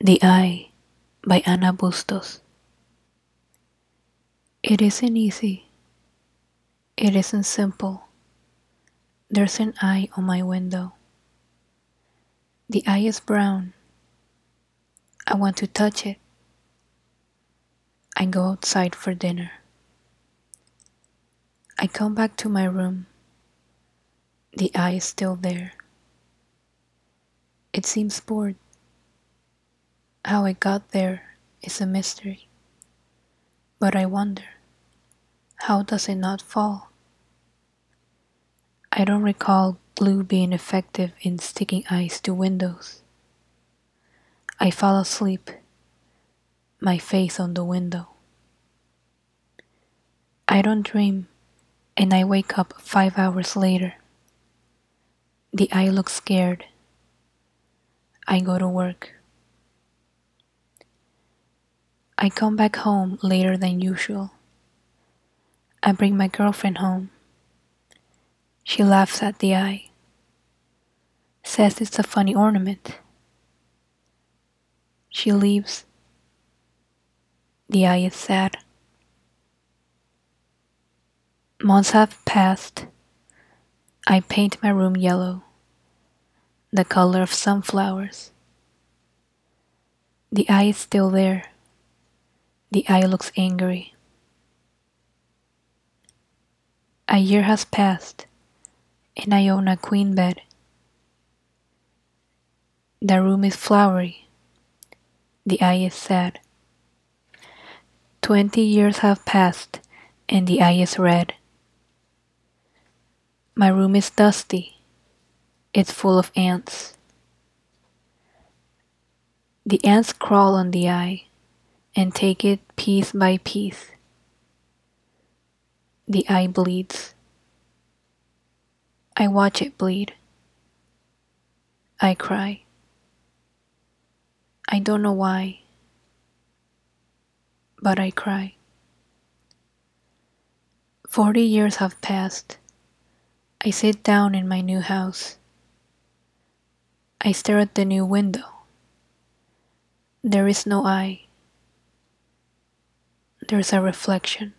The Eye by Ana Bustos. It isn't easy. It isn't simple. There's an eye on my window. The eye is brown. I want to touch it. I go outside for dinner. I come back to my room. The eye is still there. It seems bored. How I got there is a mystery. But I wonder, how does it not fall? I don't recall glue being effective in sticking ice to windows. I fall asleep, my face on the window. I don't dream, and I wake up five hours later. The eye looks scared. I go to work. I come back home later than usual. I bring my girlfriend home. She laughs at the eye, says it's a funny ornament. She leaves. The eye is sad. Months have passed. I paint my room yellow, the color of sunflowers. The eye is still there. The eye looks angry. A year has passed, and I own a queen bed. The room is flowery. The eye is sad. Twenty years have passed, and the eye is red. My room is dusty. It's full of ants. The ants crawl on the eye and take it piece by piece. The eye bleeds. I watch it bleed. I cry. I don't know why, but I cry. Forty years have passed. I sit down in my new house. I stare at the new window. There is no eye. There's a reflection.